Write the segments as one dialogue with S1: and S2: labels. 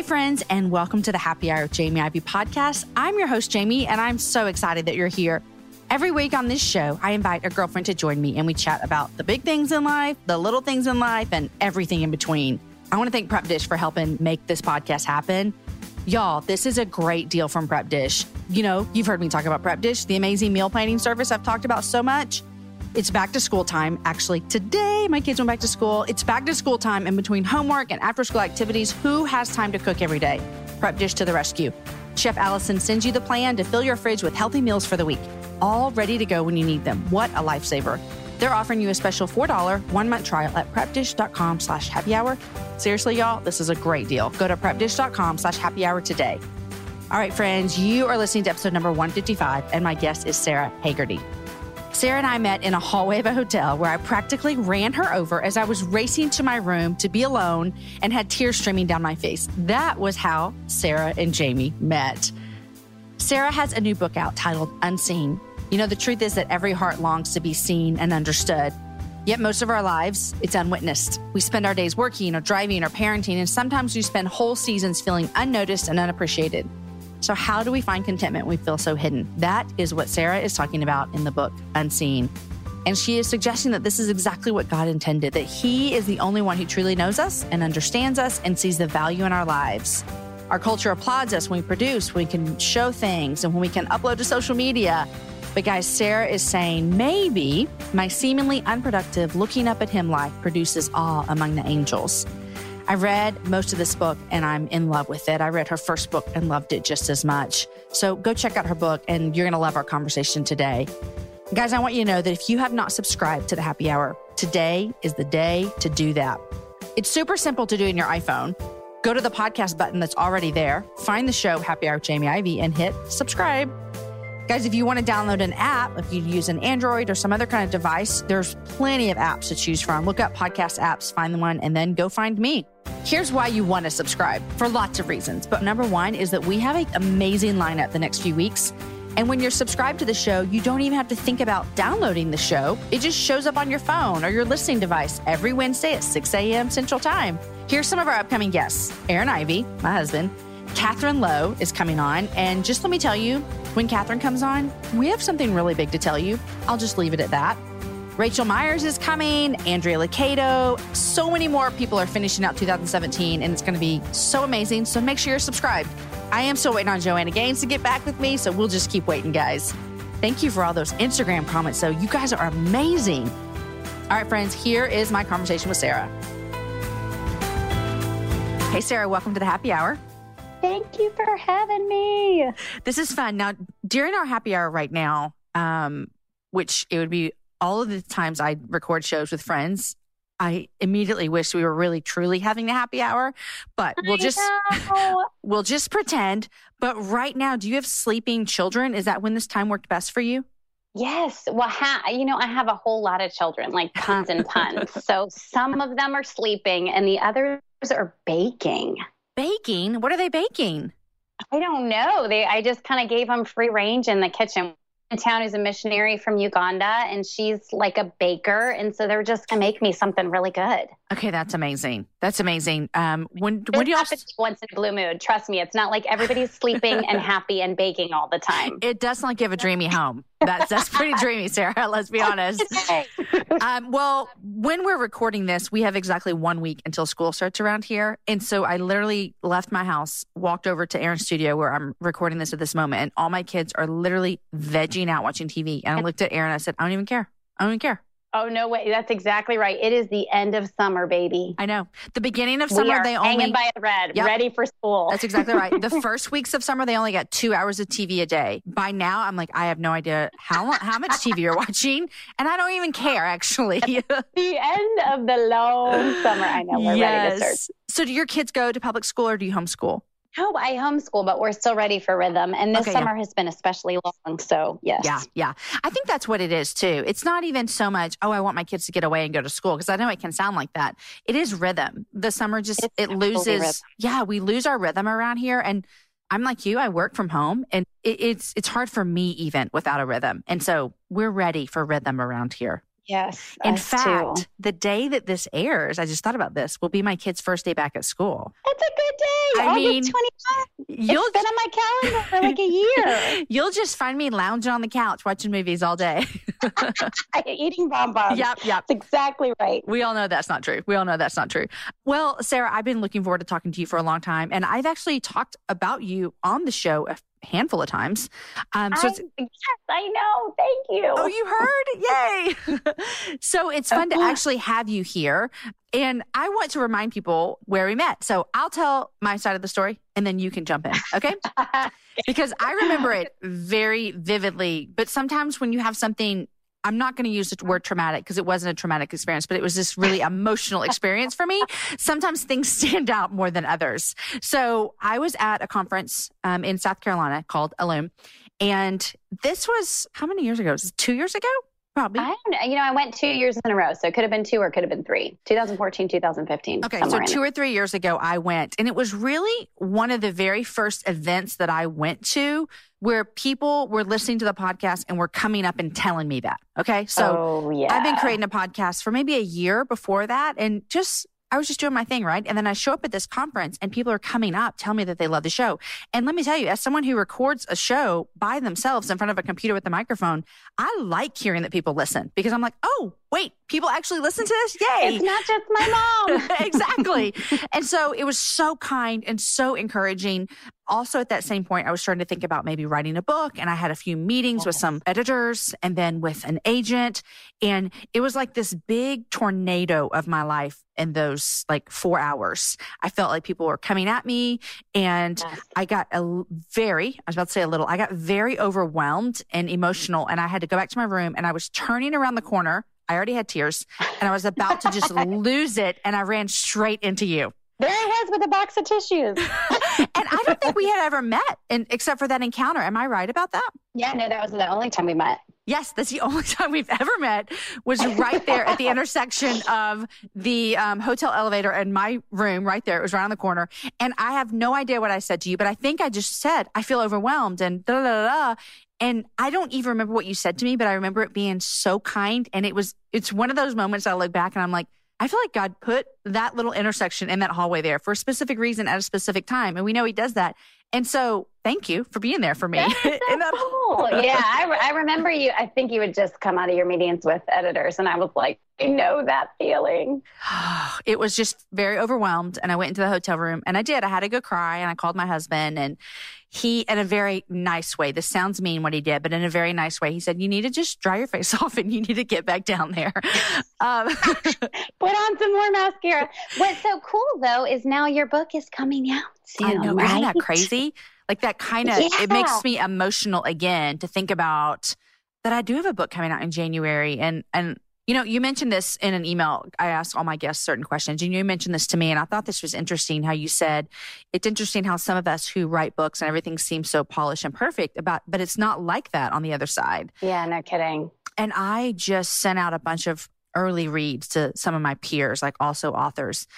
S1: Hey, friends, and welcome to the Happy Hour with Jamie Ivey podcast. I'm your host, Jamie, and I'm so excited that you're here. Every week on this show, I invite a girlfriend to join me and we chat about the big things in life, the little things in life, and everything in between. I want to thank Prep Dish for helping make this podcast happen. Y'all, this is a great deal from Prep Dish. You know, you've heard me talk about Prep Dish, the amazing meal planning service I've talked about so much. It's back to school time. Actually, today my kids went back to school. It's back to school time, and between homework and after school activities, who has time to cook every day? Prep Dish to the rescue. Chef Allison sends you the plan to fill your fridge with healthy meals for the week, all ready to go when you need them. What a lifesaver. They're offering you a special $4 one month trial at prepdish.com slash happy hour. Seriously, y'all, this is a great deal. Go to prepdish.com slash happy hour today. All right, friends, you are listening to episode number 155, and my guest is Sara Hagerty. Sara and I met in a hallway of a hotel where I practically ran her over as I was racing to my room to be alone and had tears streaming down my face. That was how Sara and Jamie met. Sara has a new book out titled Unseen. You know, the truth is that every heart longs to be seen and understood. Yet most of our lives, it's unwitnessed. We spend our days working or driving or parenting, and sometimes we spend whole seasons feeling unnoticed and unappreciated. So, how do we find contentment when we feel so hidden? That is what Sara is talking about in the book, Unseen. And she is suggesting that this is exactly what God intended, that He is the only one who truly knows us and understands us and sees the value in our lives. Our culture applauds us when we produce, when we can show things, and when we can upload to social media. But, guys, Sara is saying maybe my seemingly unproductive looking up at Him life produces awe among the angels. I read most of this book and I'm in love with it. I read her first book and loved it just as much. So go check out her book and you're going to love our conversation today. Guys, I want you to know that if you have not subscribed to the happy hour, today is the day to do that. It's super simple to do in your iPhone. Go to the podcast button that's already there, find the show Happy Hour with Jamie Ivey and hit subscribe. Guys, if you want to download an app, if you use an Android or some other kind of device, there's plenty of apps to choose from. Look up podcast apps, find the one, and then go find me. Here's why you want to subscribe for lots of reasons. But number one is that we have an amazing lineup the next few weeks. And when you're subscribed to the show, you don't even have to think about downloading the show. It just shows up on your phone or your listening device every Wednesday at 6 a.m. Central Time. Here's some of our upcoming guests Aaron Ivey, my husband. Catherine Lowe is coming on. And just let me tell you, when Catherine comes on, we have something really big to tell you. I'll just leave it at that. Rachel Myers is coming, Andrea Lucado. So many more people are finishing out 2017, and it's going to be so amazing. So make sure you're subscribed. I am still waiting on Joanna Gaines to get back with me, so we'll just keep waiting, guys. Thank you for all those Instagram comments, though. You guys are amazing. All right, friends, here is my conversation with Sara. Hey, Sara, welcome to the happy hour.
S2: Thank you for having me.
S1: This is fun. Now, during our happy hour right now, um, which it would be all of the times I record shows with friends, I immediately wish we were really truly having the happy hour, but we'll just we'll just pretend. But right now, do you have sleeping children? Is that when this time worked best for you?
S2: Yes. Well, ha- you know, I have a whole lot of children, like tons and tons. so some of them are sleeping and the others are baking.
S1: Baking? What are they baking?
S2: I don't know. They I just kind of gave them free range in the kitchen in town is a missionary from Uganda, and she's like a baker, and so they're just gonna make me something really good.
S1: Okay, that's amazing. That's amazing. Um, when when do you
S2: happens once in a blue mood? Trust me, it's not like everybody's sleeping and happy and baking all the time.
S1: It does not give a dreamy home. That's that's pretty dreamy, Sara. Let's be honest. um, well, when we're recording this, we have exactly one week until school starts around here, and so I literally left my house, walked over to Aaron's studio where I'm recording this at this moment, and all my kids are literally vegging out watching TV. And I looked at Aaron. I said, I don't even care. I don't even care.
S2: Oh no way! That's exactly right. It is the end of summer, baby.
S1: I know. The beginning of summer, they only
S2: hanging by a thread, yep. ready for school.
S1: That's exactly right. the first weeks of summer, they only got two hours of TV a day. By now, I'm like, I have no idea how how much TV you're watching, and I don't even care. Actually,
S2: the end of the long summer. I know we're yes. ready to start.
S1: So, do your kids go to public school or do you homeschool?
S2: No, I homeschool, but we're still ready for rhythm. And this okay, summer yeah. has been especially long. So, yes.
S1: Yeah, yeah. I think that's what it is too. It's not even so much, oh, I want my kids to get away and go to school, because I know it can sound like that. It is rhythm. The summer just, it's it loses. Rhythm. Yeah, we lose our rhythm around here. And I'm like you, I work from home and it, it's, it's hard for me even without a rhythm. And so we're ready for rhythm around here.
S2: Yes.
S1: In fact,
S2: too.
S1: the day that this airs, I just thought about this, will be my kid's first day back at school.
S2: It's a good day. I August mean, 25. You'll, it's been on my calendar for like a year.
S1: You'll just find me lounging on the couch watching movies all day.
S2: Eating bonbons.
S1: Yep, yep.
S2: That's exactly right.
S1: We all know that's not true. We all know that's not true. Well, Sara, I've been looking forward to talking to you for a long time. And I've actually talked about you on the show a handful of times.
S2: Um, so I, yes, I know. Thank you.
S1: Oh, you heard? Yay. so it's fun to actually have you here. And I want to remind people where we met. So I'll tell my side of the story and then you can jump in. Okay. because I remember it very vividly. But sometimes when you have something I'm not going to use the word traumatic because it wasn't a traumatic experience, but it was this really emotional experience for me. Sometimes things stand out more than others. So I was at a conference um, in South Carolina called Allume, And this was how many years ago? Was two years ago?
S2: I don't know. You know, I went two years in a row. So it could have been two or it could have been three 2014, 2015.
S1: Okay. So two or three years ago, I went. And it was really one of the very first events that I went to where people were listening to the podcast and were coming up and telling me that. Okay. So
S2: oh, yeah.
S1: I've been creating a podcast for maybe a year before that and just I was just doing my thing, right? And then I show up at this conference and people are coming up, tell me that they love the show. And let me tell you, as someone who records a show by themselves in front of a computer with a microphone, I like hearing that people listen because I'm like, oh, wait, people actually listen to this? Yay.
S2: It's not just my
S1: mom. exactly. and so it was so kind and so encouraging. Also, at that same point, I was starting to think about maybe writing a book, and I had a few meetings with some editors and then with an agent. And it was like this big tornado of my life in those like four hours. I felt like people were coming at me, and I got a very, I was about to say a little, I got very overwhelmed and emotional, and I had to go back to my room, and I was turning around the corner I already had tears and I was about to just lose it. And I ran straight into you.
S2: There I was with a box of tissues.
S1: and I don't think we had ever met in, except for that encounter. Am I right about that?
S2: Yeah, no, that was the only time we met.
S1: Yes, that's the only time we've ever met was right there at the intersection of the um, hotel elevator and my room right there. It was right on the corner. And I have no idea what I said to you, but I think I just said, I feel overwhelmed and da da da. And I don't even remember what you said to me, but I remember it being so kind. And it was, it's one of those moments I look back and I'm like, I feel like God put that little intersection in that hallway there for a specific reason at a specific time. And we know He does that. And so thank you for being there for me.
S2: That's so that- cool. yeah. I, re- I remember you, I think you would just come out of your meetings with editors. And I was like, I know that feeling.
S1: it was just very overwhelmed. And I went into the hotel room and I did. I had to go cry and I called my husband and he, in a very nice way, this sounds mean what he did, but in a very nice way, he said, You need to just dry your face off and you need to get back down there. Um,
S2: Put on some more mascara. What's so cool though is now your book is coming out soon. I know, right?
S1: isn't that crazy? Like that kind of, yeah. it makes me emotional again to think about that I do have a book coming out in January and, and, you know, you mentioned this in an email. I asked all my guests certain questions, and you mentioned this to me, and I thought this was interesting. How you said it's interesting how some of us who write books and everything seems so polished and perfect about, but it's not like that on the other side.
S2: Yeah, no kidding.
S1: And I just sent out a bunch of early reads to some of my peers, like also authors.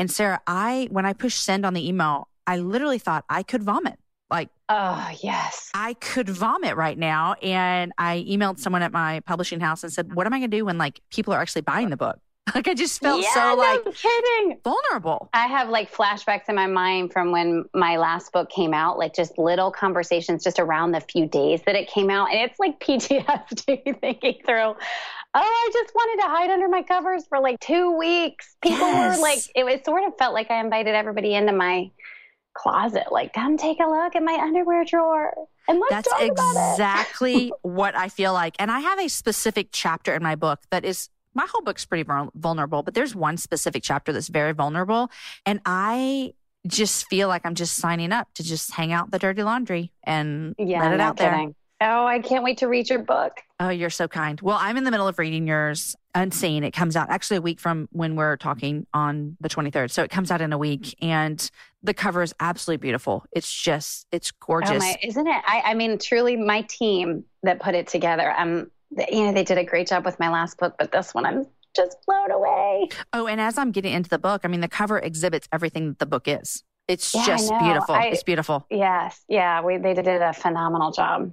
S1: And Sara, I when I pushed send on the email, I literally thought I could vomit. Like,
S2: oh, yes.
S1: I could vomit right now. And I emailed someone at my publishing house and said, What am I going to do when like people are actually buying the book? Like I just felt
S2: yeah,
S1: so
S2: no
S1: like
S2: kidding.
S1: vulnerable.
S2: I have like flashbacks in my mind from when my last book came out, like just little conversations just around the few days that it came out. And it's like PTSD thinking through, oh, I just wanted to hide under my covers for like two weeks. People yes. were like, it was sort of felt like I invited everybody into my closet. Like, come take a look at my underwear drawer. And let's
S1: That's
S2: talk
S1: exactly what I feel like. And I have a specific chapter in my book that is
S3: my whole book's pretty vulnerable, but there's one specific chapter that's very vulnerable. And I just feel like I'm just signing up to just hang out the dirty laundry and yeah, let it out kidding.
S2: there. Oh, I can't wait to read your book.
S3: Oh, you're so kind. Well, I'm in the middle of reading yours, Unseen. It comes out actually a week from when we're talking on the 23rd. So it comes out in a week. And the cover is absolutely beautiful. It's just, it's gorgeous. Oh
S2: my, isn't it? I, I mean, truly, my team that put it together, um, I'm, you know, they did a great job with my last book, but this one, I'm just blown away.
S3: Oh, and as I'm getting into the book, I mean, the cover exhibits everything that the book is. It's yeah, just beautiful. I, it's beautiful.
S2: Yes. Yeah. We, they did a phenomenal job.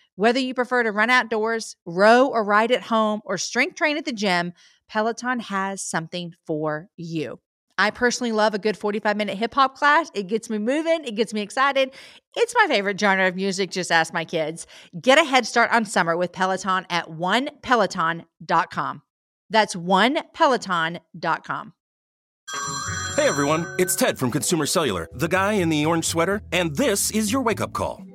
S1: Whether you prefer to run outdoors, row or ride at home, or strength train at the gym, Peloton has something for you. I personally love a good 45 minute hip hop class. It gets me moving, it gets me excited. It's my favorite genre of music, just ask my kids. Get a head start on summer with Peloton at onepeloton.com. That's onepeloton.com.
S4: Hey everyone, it's Ted from Consumer Cellular, the guy in the orange sweater, and this is your wake up call.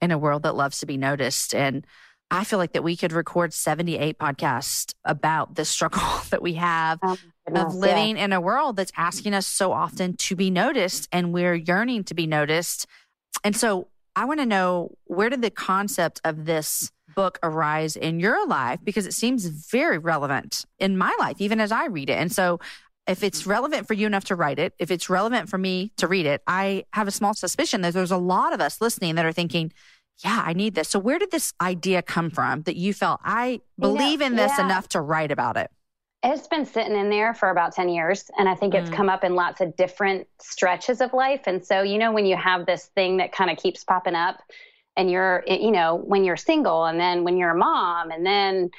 S3: in a world that loves to be noticed. And I feel like that we could record 78 podcasts about the struggle that we have oh, of living yeah. in a world that's asking us so often to be noticed and we're yearning to be noticed. And so I want to know where did the concept of this book arise in your life? Because it seems very relevant in my life, even as I read it. And so if it's relevant for you enough to write it, if it's relevant for me to read it, I have a small suspicion that there's a lot of us listening that are thinking, yeah, I need this. So where did this idea come from that you felt I believe you know, in this yeah. enough to write about it?
S2: It's been sitting in there for about 10 years. And I think it's
S1: Mm.
S2: come up in lots of different stretches of life. And so, you know, when you have this thing that kind of keeps popping up and you're, you know, when you're single and then when you're a mom and then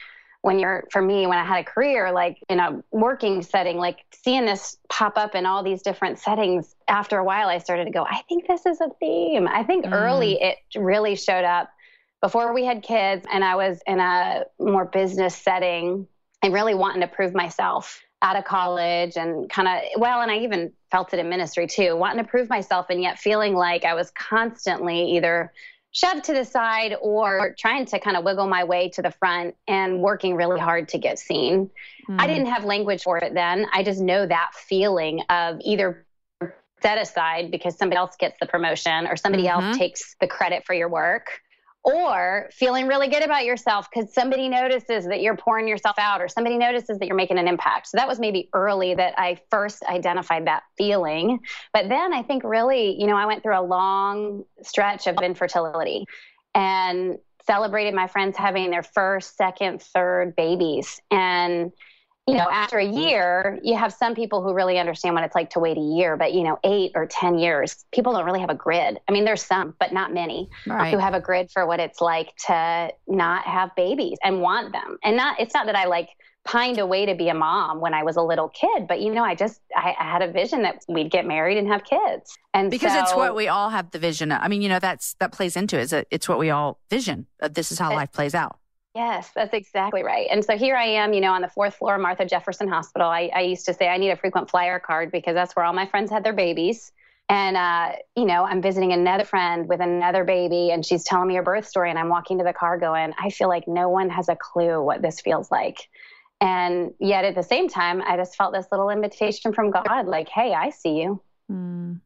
S2: when you're, for me, when I had a career, like in a working setting, like seeing this pop up in all these different settings, after a while, I started to go, I think this is a theme. I think
S1: Mm.
S2: early it really showed up before we had kids and I was in a more business setting and really wanting to prove myself out of college and kind of well and I even felt it in ministry too wanting to prove myself and yet feeling like I was constantly either shoved to the side or trying to kind of wiggle my way to the front and working really hard to get seen. I didn't have language for it then. I just know that feeling of either set aside because somebody else gets the promotion or somebody
S1: Mhm.
S2: else takes the credit for your work or feeling really good about yourself because somebody notices that you're pouring yourself out or somebody notices that you're making an impact. So that was maybe early that I first identified that feeling. But then I think really, you know, I went through a long stretch of infertility and celebrated my friends having their first, second, third babies. And you know, after a year, you have some people who really understand what it's like to wait a year, but you know, eight or 10 years, people don't really have a grid. I mean, there's some, but not many
S1: Right.
S2: who have a grid for what it's like to not have babies and want them. And not, it's not that I like pined away to be a mom when I was a little kid, but you know, I just, I, I had a vision that we'd get married and have kids. And
S1: because it's what we all have the vision of. I mean, you know, that's that plays into it. Is that it's what we all vision. Of this is how
S2: It-
S1: life plays out.
S2: Yes, that's exactly right. And so here I am, you know, on the fourth floor of Martha Jefferson Hospital. I, I used to say I need a frequent flyer card because that's where all my friends had their babies. And, uh, you know, I'm visiting another friend with another baby, and she's telling me her birth story. And I'm walking to the car going, I feel like no one has a clue what this feels like. And yet at the same time, I just felt this little invitation from God like, hey, I see you.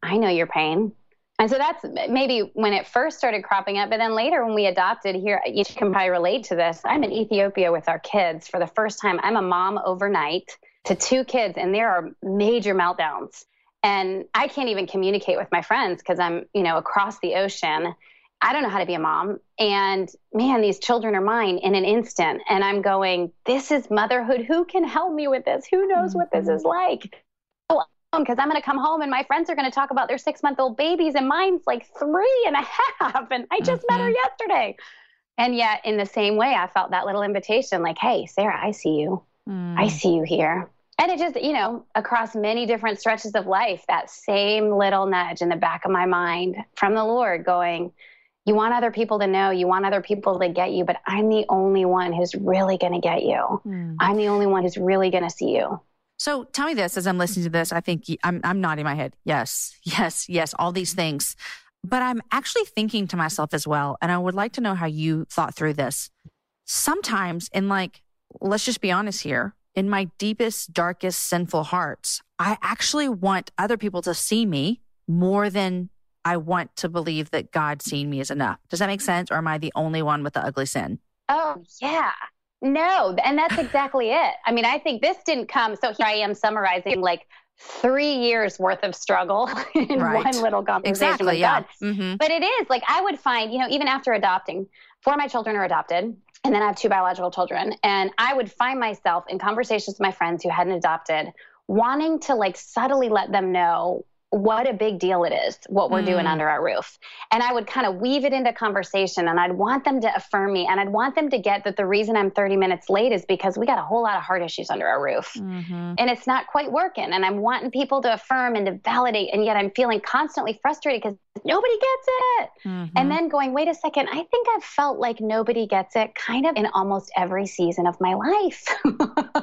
S2: I know your pain. And so that's maybe when it first started cropping up. But then later, when we adopted here, you can probably relate to this. I'm in Ethiopia with our kids for the first time. I'm a mom overnight to two kids, and there are major meltdowns. And I can't even communicate with my friends because I'm, you know, across the ocean. I don't know how to be a mom. And man, these children are mine in an instant. And I'm going, this is motherhood. Who can help me with this? Who knows what this is mm-hmm. like? Because I'm going to come home and my friends are going to talk about their six month old babies, and mine's like three and a half. And I just met her mm-hmm. yesterday. And yet, in the same way, I felt that little invitation like, hey, Sara, I see you. I mm. see you here. And it just, you know, across many different stretches of life, that same little nudge in the back of my mind from the Lord going, you want other people to know, you want other people to get you, but I'm the only one who's really going to get you. Mm. I'm the only one who's really going to see you.
S1: So tell me this as I'm listening to this. I think I'm, I'm nodding my head. Yes, yes, yes, all these things. But I'm actually thinking to myself as well. And I would like to know how you thought through this. Sometimes, in like, let's just be honest here, in my deepest, darkest, sinful hearts, I actually want other people to see me more than I want to believe that God seeing me is enough. Does that make sense? Or am I the only one with the ugly sin?
S2: Oh, yeah. No, and that's exactly it. I mean, I think this didn't come. So here I am summarizing like three years worth of struggle in
S1: Right.
S2: one little conversation
S1: Exactly.
S2: with
S1: Yeah.
S2: God.
S1: hmm
S2: But it is like I would find, you know, even after adopting, four of my children are adopted, and then I have two biological children. And I would find myself in conversations with my friends who hadn't adopted, wanting to like subtly let them know what a big deal it is what we're doing
S1: Mm.
S2: under our roof. And I would kind of weave it into conversation and I'd want them to affirm me and I'd want them to get that the reason I'm 30 minutes late is because we got a whole lot of heart issues under our roof
S1: hmm
S2: and it's not quite working. And I'm wanting people to affirm and to validate, and yet I'm feeling constantly frustrated because nobody gets it.
S1: Mm-hmm.
S2: And then going, wait a second, I think I've felt like nobody gets it kind of in almost every season of my life.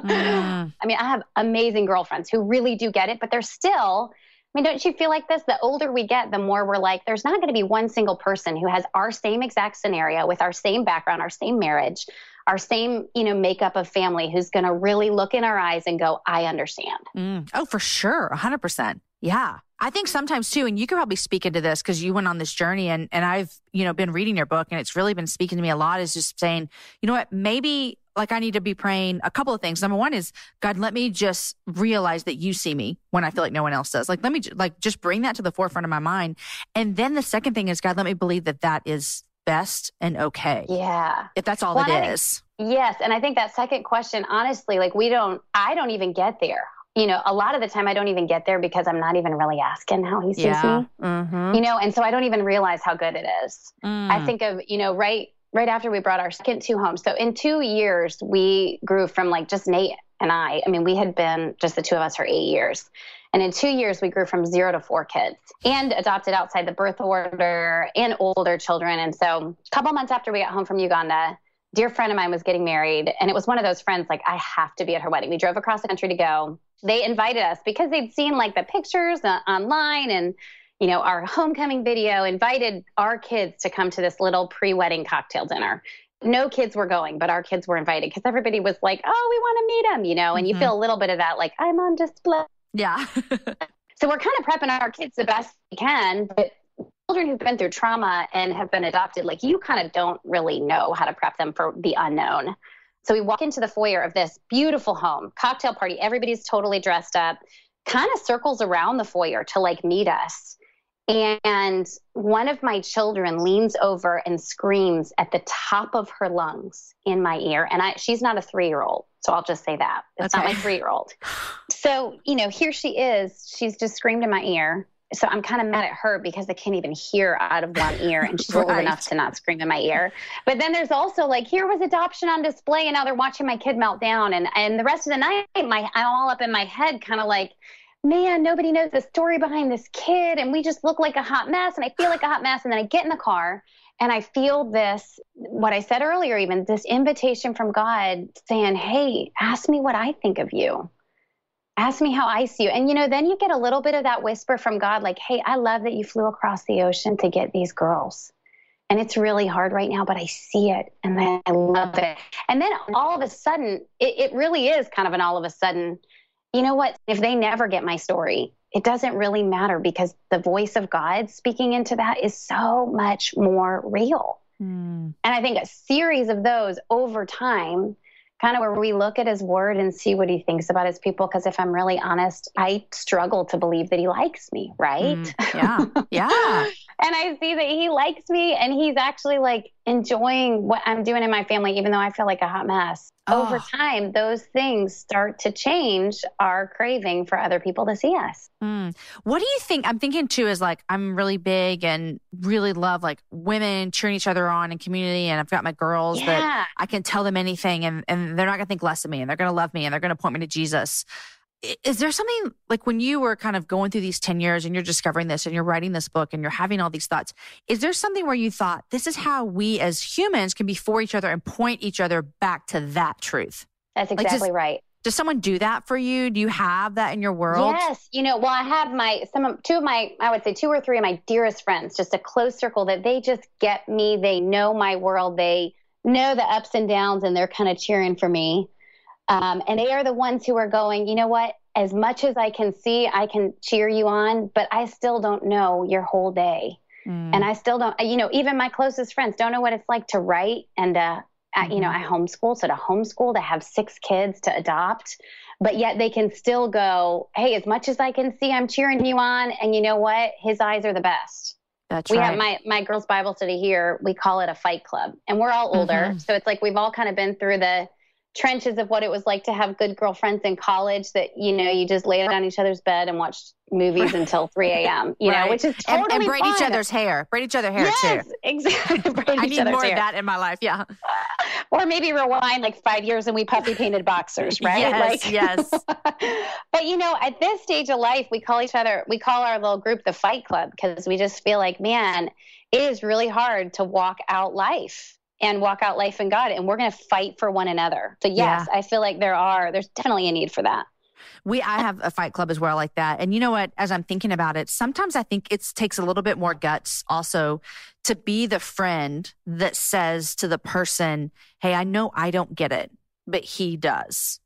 S1: Mm.
S2: I mean, I have amazing girlfriends who really do get it, but they're still. I mean, don't you feel like this? The older we get, the more we're like, there's not going to be one single person who has our same exact scenario with our same background, our same marriage, our same, you know, makeup of family who's going to really look in our eyes and go, I understand.
S1: Mm. Oh, for sure. A hundred percent. Yeah. I think sometimes too, and you could probably speak into this because you went on this journey and, and I've, you know, been reading your book and it's really been speaking to me a lot is just saying, you know what, maybe like I need to be praying a couple of things. Number one is God, let me just realize that you see me when I feel like no one else does. Like, let me like just bring that to the forefront of my mind. And then the second thing is God, let me believe that that is best and okay.
S2: Yeah.
S1: If that's all
S2: Well,
S1: it
S2: think-
S1: is.
S2: Yes. And I think that second question, honestly, like we don't, I don't even get there. You know, a lot of the time I don't even get there because I'm not even really asking how he sees
S1: yeah.
S2: me.
S1: Mm-hmm.
S2: You know, and so I don't even realize how good it is.
S1: Mm.
S2: I think of, you know, right right after we brought our second two homes. So in two years, we grew from like just Nate and I. I mean, we had been just the two of us for eight years. And in two years, we grew from zero to four kids and adopted outside the birth order and older children. And so a couple months after we got home from Uganda, dear friend of mine was getting married. And it was one of those friends, like, I have to be at her wedding. We drove across the country to go. They invited us because they'd seen like the pictures uh, online and you know, our homecoming video invited our kids to come to this little pre wedding cocktail dinner. No kids were going, but our kids were invited because everybody was like, oh, we want to meet them, you know, and
S1: Mhm.
S2: you feel a little bit of that, like, I'm on display.
S1: Yeah.
S2: So we're kind of prepping our kids the best we can. But children who've been through trauma and have been adopted, like, you kind of don't really know how to prep them for the unknown. So we walk into the foyer of this beautiful home, cocktail party. Everybody's totally dressed up, kind of circles around the foyer to like meet us. And one of my children leans over and screams at the top of her lungs in my ear. And I, she's not a three year old. So I'll just say that. It's not my three year old. So, you know, here she is. She's just screamed in my ear. So I'm kind of mad at her because I can't even hear out of one ear and she's old enough to not scream in my ear. But then there's also like, here was adoption on display and now they're watching my kid melt down. And, and the rest of the night, my, I'm all up in my head, kind of like, man, nobody knows the story behind this kid. And we just look like a hot mess. And I feel like a hot mess. And then I get in the car and I feel this, what I said earlier, even this invitation from God saying, hey, ask me what I think of you. Ask me how I see you. And, you know, then you get a little bit of that whisper from God, like, hey, I love that you flew across the ocean to get these girls. And it's really hard right now, but I see it and I love it. And then all of a sudden, it, it really is kind of an all of a sudden, you know what? If they never get my story, it doesn't really matter because the voice of God speaking into that is so much more real.
S1: Mm.
S2: And I think a series of those over time, kind of where we look at his word and see what he thinks about his people. Because if I'm really honest, I struggle to believe that he likes me, right?
S1: Mm. Yeah. Yeah.
S2: and I see that he likes me and he's actually like enjoying what I'm doing in my family, even though I feel like a hot mess. Over
S1: Oh.
S2: time, those things start to change our craving for other people to see us.
S1: Mm. What do you think? I'm thinking too is like I'm really big and really love like women cheering each other on in community, and I've got my girls that I can tell them anything, and and they're not gonna think less of me, and they're gonna love me, and they're gonna point me to Jesus. Is there something like when you were kind of going through these 10 years and you're discovering this and you're writing this book and you're having all these thoughts? Is there something where you thought this is how we as humans can be for each other and point each other back to that truth?
S2: That's
S1: Like,
S2: exactly right.
S1: Does someone do that for you? Do you have that in your world?
S2: Yes, you know, well, I have my some of two of my I would say two or three of my dearest friends, just a close circle that they just get me. They know my world. They know the ups and downs, and they're kind of cheering for me. Um, and they are the ones who are going. You know what? As much as I can see, I can cheer you on, but I still don't know your whole day,
S1: Mm.
S2: and I still don't. You know, even my closest friends don't know what it's like to write and uh, I- you know, I homeschool, so to homeschool, to have six kids to adopt, but yet they can still go, hey, as much as I can see, I'm cheering you on. And you know what? His eyes are the best.
S1: That's right.
S2: we
S1: right.
S2: have my, my girls' Bible study here. We call it a fight club, and we're all older.
S1: Mhm.
S2: So it's like we've all kind of been through the trenches of what it was like to have good girlfriends in college that, you know, you just lay on each other's bed and watch movies until 3 a.m., you know, which is totally
S1: and braid each other's hair. Braid each other hair
S2: Yes,
S1: too.
S2: exactly. Braid
S1: I need more
S2: hair.
S1: of that in my life. Yeah.
S2: or maybe rewind like five years and we puppy painted boxers, right?
S1: Yes,
S2: like,
S1: yes.
S2: but you know, at this stage of life, we call each other, we call our little group the Fight Club because we just feel like, man, it is really hard to walk out life and walk out life in God, and we're going to fight for one another. So yes, I feel like there are, there's definitely a need for that.
S1: We I have a fight club as well like that. And you know what? As I'm thinking about it, sometimes I think it takes a little bit more guts also to be the friend that says to the person, Hey, I know I don't get it, but he does.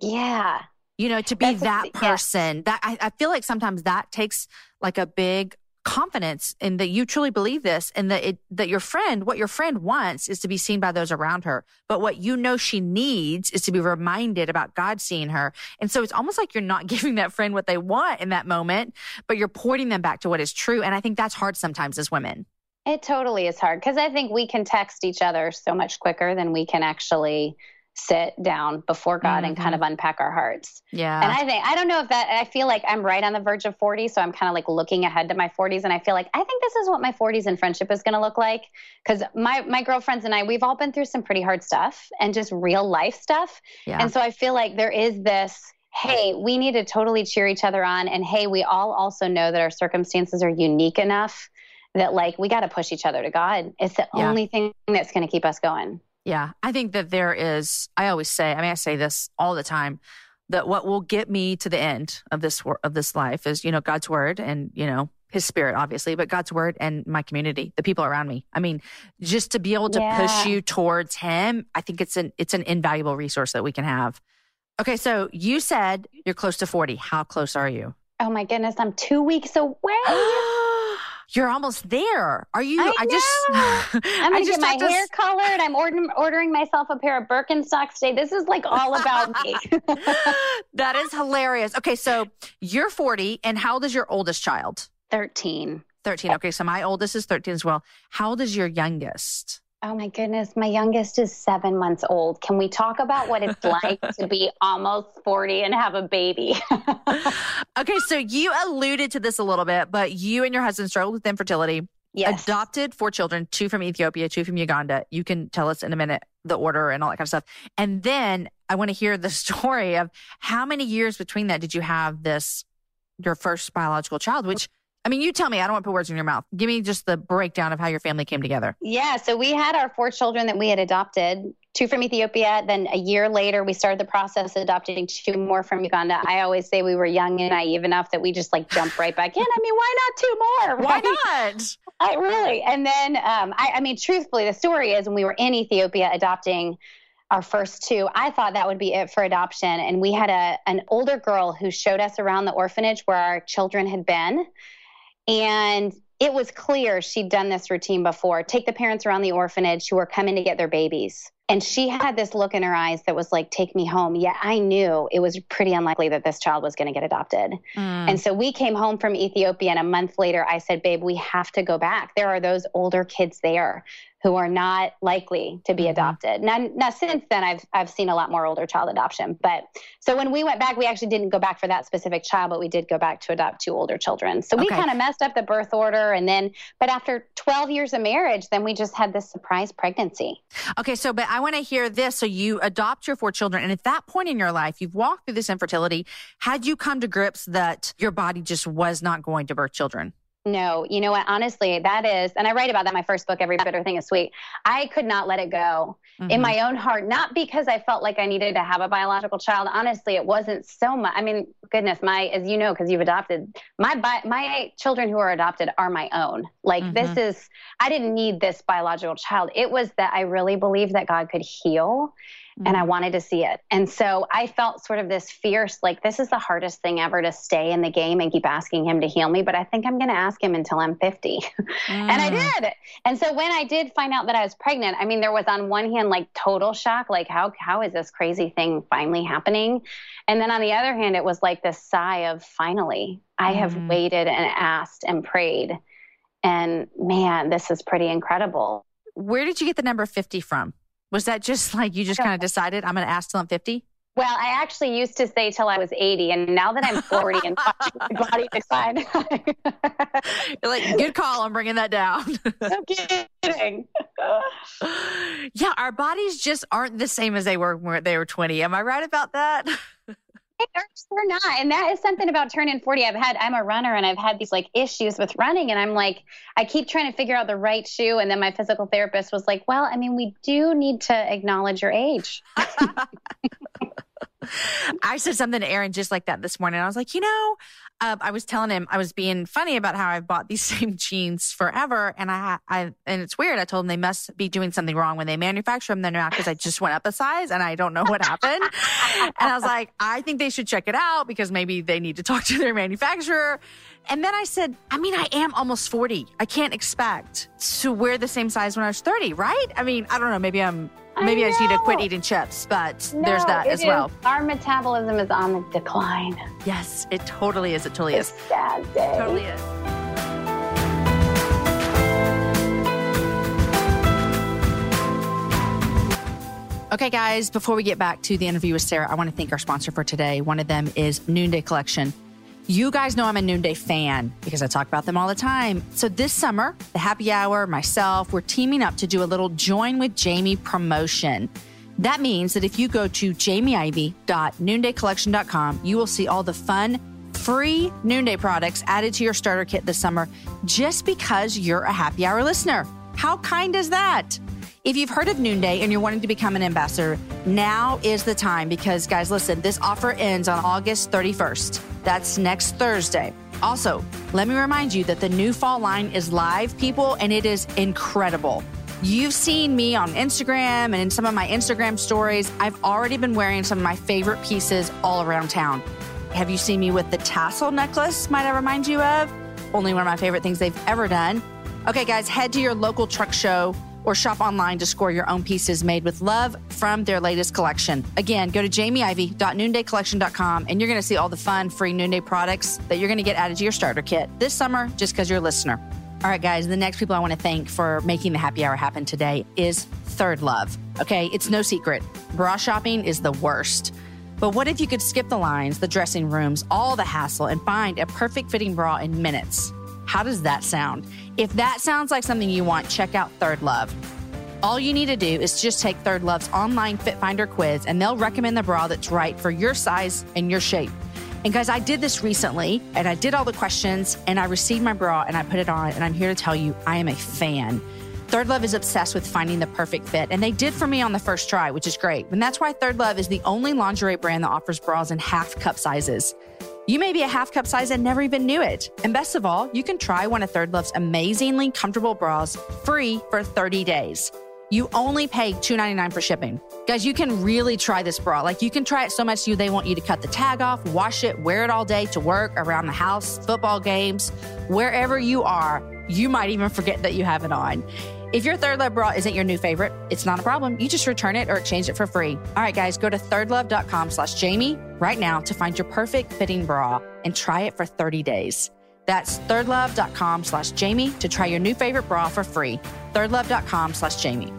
S2: Yeah.
S1: You know, to be
S2: That's
S1: that
S2: yes.
S1: person. That I, I feel like sometimes that takes like a big confidence in that you truly believe this and that it that your friend what your friend wants is to be seen by those around her. But what you know she needs is to be reminded about god seeing her. And so it's almost like you're not giving that friend what they want in that moment but you're pointing them back to what is true. And i think that's hard sometimes as women.
S2: It totally is hard because I think we can text each other so much quicker than we can actually sit down before God mm-hmm. and kind
S1: mm-hmm.
S2: of unpack our hearts.
S1: Yeah.
S2: And I think, I don't know if that, I feel like I'm right on the verge of 40. So I'm kind of like looking ahead to my 40s. And I feel like, I think this is what my 40s in friendship is going to look like. Cause my, my girlfriends and I, we've all been through some pretty hard stuff and just real life stuff.
S1: Yeah.
S2: And so I feel like there is this, hey, we need to totally cheer each other on. And hey, we all also know that our circumstances are unique enough that like we got to push each other to God. It's the yeah. only thing that's going to keep us going.
S1: Yeah, I think that there is. I always say. I mean, I say this all the time. That what will get me to the end of this of this life is, you know, God's word and you know His Spirit, obviously, but God's word and my community, the people around me. I mean, just to be able to yeah. push you towards Him, I think it's an it's an invaluable resource that we can have. Okay, so you said you're close to forty. How close are you?
S2: Oh my goodness, I'm two weeks away.
S1: You're almost there. Are you?
S2: I, I just. I'm gonna get my hair colored. I'm ordering ordering myself a pair of Birkenstocks today. This is like all about me.
S1: that is hilarious. Okay, so you're 40, and how old is your oldest child?
S2: 13.
S1: 13. Okay, so my oldest is 13 as well. How old is your youngest?
S2: Oh my goodness, my youngest is seven months old. Can we talk about what it's like to be almost 40 and have a baby?
S1: okay, so you alluded to this a little bit, but you and your husband struggled with infertility.
S2: Yes.
S1: Adopted four children, two from Ethiopia, two from Uganda. You can tell us in a minute the order and all that kind of stuff. And then I want to hear the story of how many years between that did you have this, your first biological child, which I mean, you tell me. I don't want to put words in your mouth. Give me just the breakdown of how your family came together.
S2: Yeah. So we had our four children that we had adopted, two from Ethiopia. Then a year later, we started the process of adopting two more from Uganda. I always say we were young and naive enough that we just like jumped right back in. I mean, why not two more?
S1: Right? Why not?
S2: I really. And then, um, I, I mean, truthfully, the story is when we were in Ethiopia adopting our first two, I thought that would be it for adoption. And we had a an older girl who showed us around the orphanage where our children had been. And it was clear she'd done this routine before take the parents around the orphanage who were coming to get their babies. And she had this look in her eyes that was like, take me home. Yet I knew it was pretty unlikely that this child was going to get adopted. Mm. And so we came home from Ethiopia, and a month later, I said, babe, we have to go back. There are those older kids there who are not likely to be mm-hmm. adopted. Now, now since then, I've I've seen a lot more older child adoption. But so when we went back, we actually didn't go back for that specific child, but we did go back to adopt two older children. So we okay. kind of messed up the birth order, and then, but after 12 years of marriage, then we just had this surprise pregnancy.
S1: Okay, so but I want to hear this. So you adopt your four children, and at that point in your life, you've walked through this infertility. Had you come to grips that your body just was not going to birth children?
S2: No, you know what? Honestly, that is, and I write about that in my first book, Every Bitter Thing is Sweet. I could not let it go mm-hmm. in my own heart, not because I felt like I needed to have a biological child. Honestly, it wasn't so much. I mean, goodness, my, as you know, because you've adopted, my, my children who are adopted are my own. Like, mm-hmm. this is, I didn't need this biological child. It was that I really believed that God could heal mm-hmm. and I mm. wanted to see it. And so I felt sort of this fierce, like, this is the hardest thing ever to stay in the game and keep asking him to heal me. But I think I'm going to ask him until I'm 50. Mm. and I mm. did. And so when I did find out that I was pregnant, I mean, there was on one hand, like total shock, like, how, how is this crazy thing finally happening? And then on the other hand, it was like this sigh of finally, I have mm. waited and asked and prayed. And man, this is pretty incredible.
S1: Where did you get the number 50 from? Was that just like you just kind of decided I'm going to ask till I'm 50?
S2: Well, I actually used to say till I was 80, and now that I'm 40 and body decline,
S1: like, good call. I'm bringing that down.
S2: no kidding.
S1: yeah, our bodies just aren't the same as they were when they were 20. Am I right about that?
S2: They're not. And that is something about turning 40. I've had, I'm a runner and I've had these like issues with running. And I'm like, I keep trying to figure out the right shoe. And then my physical therapist was like, well, I mean, we do need to acknowledge your age.
S1: I said something to Aaron just like that this morning. I was like, you know, uh, I was telling him I was being funny about how I've bought these same jeans forever, and I, I, and it's weird. I told him they must be doing something wrong when they manufacture them. They're not because I just went up a size, and I don't know what happened. and I was like, I think they should check it out because maybe they need to talk to their manufacturer. And then I said, I mean, I am almost 40. I can't expect to wear the same size when I was 30, right? I mean, I don't know. Maybe I'm Maybe I, I, just need to quit eating chips, but no, there's that as is. well.
S2: Our metabolism is on the decline.
S1: Yes, it totally is. It totally
S2: it's
S1: is.
S2: Sad day.
S1: Totally is. Okay, guys, before we get back to the interview with Sara, I want to thank our sponsor for today. One of them is Noonday Collection. You guys know I'm a Noonday fan because I talk about them all the time. So this summer, the happy hour, myself, we're teaming up to do a little join with Jamie promotion. That means that if you go to jamieivey.noondaycollection.com, you will see all the fun, free Noonday products added to your starter kit this summer just because you're a happy hour listener. How kind is that? If you've heard of Noonday and you're wanting to become an ambassador, now is the time because, guys, listen, this offer ends on August 31st. That's next Thursday. Also, let me remind you that the new fall line is live, people, and it is incredible. You've seen me on Instagram and in some of my Instagram stories. I've already been wearing some of my favorite pieces all around town. Have you seen me with the tassel necklace? Might I remind you of? Only one of my favorite things they've ever done. Okay, guys, head to your local trunk show or shop online to score your own pieces made with love from their latest collection. Again, go to jamieivey.noondaycollection.com and you're going to see all the fun free Noonday products that you're going to get added to your starter kit this summer just because you're a listener. All right, guys, the next people I want to thank for making the happy hour happen today is Third Love. Okay, it's no secret. Bra shopping is the worst. But what if you could skip the lines, the dressing rooms, all the hassle, and find a perfect fitting bra in minutes? How does that sound? If that sounds like something you want, check out Third Love. All you need to do is just take Third Love's online Fit Finder quiz, and they'll recommend the bra that's right for your size and your shape. And guys, I did this recently and I did all the questions and I received my bra and I put it on. And I'm here to tell you, I am a fan. Third Love is obsessed with finding the perfect fit, and they did for me on the first try, which is great. And that's why Third Love is the only lingerie brand that offers bras in half cup sizes. You may be a half cup size and never even knew it. And best of all, you can try one of Third Love's amazingly comfortable bras free for 30 days. You only pay $2.99 for shipping. Guys, you can really try this bra. Like you can try it so much you they want you to cut the tag off, wash it, wear it all day to work, around the house, football games, wherever you are. You might even forget that you have it on. If your Third Love bra isn't your new favorite, it's not a problem. You just return it or exchange it for free. All right, guys, go to thirdlove.com slash Jamie right now to find your perfect fitting bra and try it for 30 days. That's thirdlove.com slash Jamie to try your new favorite bra for free. Thirdlove.com slash Jamie.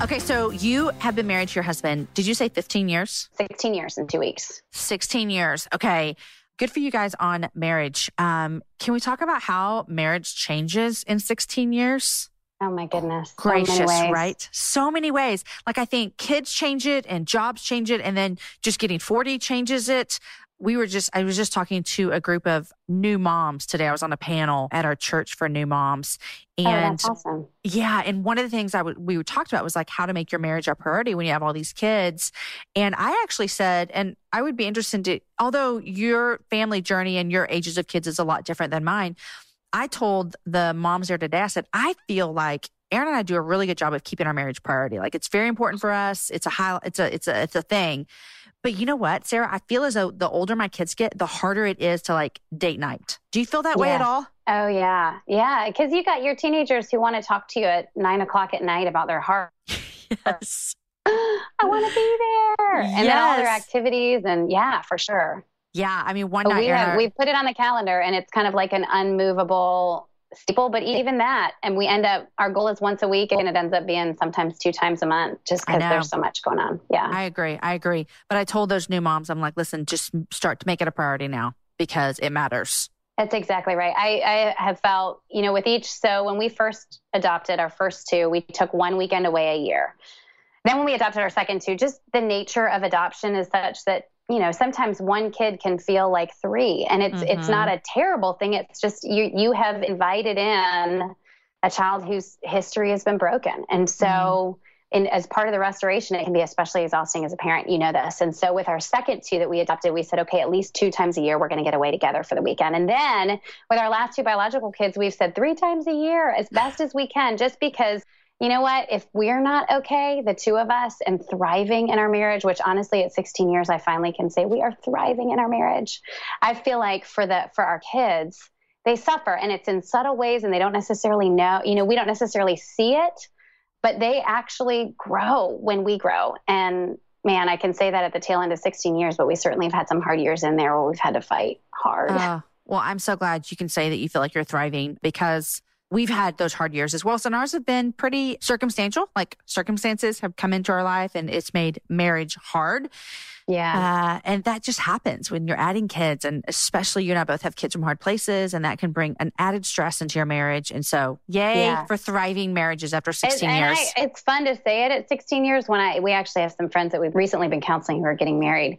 S1: Okay, so you have been married to your husband. Did you say 15 years?
S2: 16 years in two weeks.
S1: 16 years. Okay good for you guys on marriage. Um, can we talk about how marriage changes in 16 years?
S2: Oh my goodness.
S1: Gracious, so right? So many ways. Like I think kids change it and jobs change it and then just getting 40 changes it we were just, I was just talking to a group of new moms today. I was on a panel at our church for new moms.
S2: Oh, and oh, awesome.
S1: yeah. And one of the things I w- we talked about was like how to make your marriage a priority when you have all these kids. And I actually said, and I would be interested to, although your family journey and your ages of kids is a lot different than mine. I told the moms there today, I said, I feel like Aaron and I do a really good job of keeping our marriage priority. Like it's very important for us. It's a high, it's a, it's a, it's a thing. But you know what, Sara? I feel as though the older my kids get, the harder it is to like date night. Do you feel that yeah. way at all?
S2: Oh yeah, yeah. Because you got your teenagers who want to talk to you at nine o'clock at night about their heart.
S1: yes.
S2: I want to be there, and yes. then all their activities, and yeah, for sure.
S1: Yeah, I mean, one night
S2: we have, we put it on the calendar, and it's kind of like an unmovable steeple, but even that, and we end up, our goal is once a week and it ends up being sometimes two times a month just because there's so much going on. Yeah.
S1: I agree. I agree. But I told those new moms, I'm like, listen, just start to make it a priority now because it matters.
S2: That's exactly right. I, I have felt, you know, with each, so when we first adopted our first two, we took one weekend away a year. Then when we adopted our second two, just the nature of adoption is such that you know sometimes one kid can feel like three and it's mm-hmm. it's not a terrible thing it's just you you have invited in a child whose history has been broken and so mm-hmm. In, as part of the restoration, it can be especially exhausting as a parent. You know this. And so, with our second two that we adopted, we said, okay, at least two times a year, we're going to get away together for the weekend. And then with our last two biological kids, we've said three times a year as best as we can, just because you know what? If we're not okay, the two of us, and thriving in our marriage, which honestly at 16 years, I finally can say we are thriving in our marriage. I feel like for the for our kids, they suffer, and it's in subtle ways, and they don't necessarily know. You know, we don't necessarily see it, but they actually grow when we grow. And man, I can say that at the tail end of 16 years, but we certainly have had some hard years in there where we've had to fight hard. Uh,
S1: well, I'm so glad you can say that you feel like you're thriving because we've had those hard years as well. So ours have been pretty circumstantial, like circumstances have come into our life and it's made marriage hard.
S2: Yeah.
S1: Uh, and that just happens when you're adding kids, and especially you and I both have kids from hard places, and that can bring an added stress into your marriage. And so, yay
S2: Yeah.
S1: for thriving marriages after 16
S2: and
S1: years.
S2: I, it's fun to say it at 16 years when I we actually have some friends that we've recently been counseling who are getting married.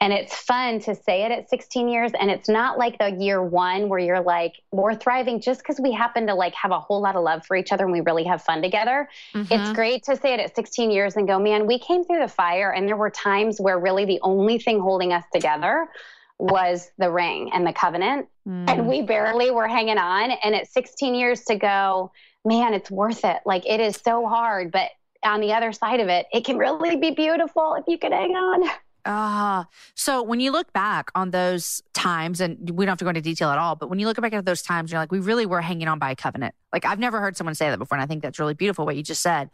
S2: And it's fun to say it at 16 years and it's not like the year 1 where you're like we're thriving just cuz we happen to like have a whole lot of love for each other and we really have fun together.
S1: Mm-hmm.
S2: It's great to say it at 16 years and go, "Man, we came through the fire and there were times where really the only thing holding us together was the ring and the covenant
S1: Mm.
S2: and we barely were hanging on. And at 16 years to go, man, it's worth it. Like it is so hard, but on the other side of it, it can really be beautiful if you can hang on.
S1: Ah, so when you look back on those times, and we don't have to go into detail at all, but when you look back at those times, you're like, we really were hanging on by a covenant. Like I've never heard someone say that before, and I think that's really beautiful what you just said.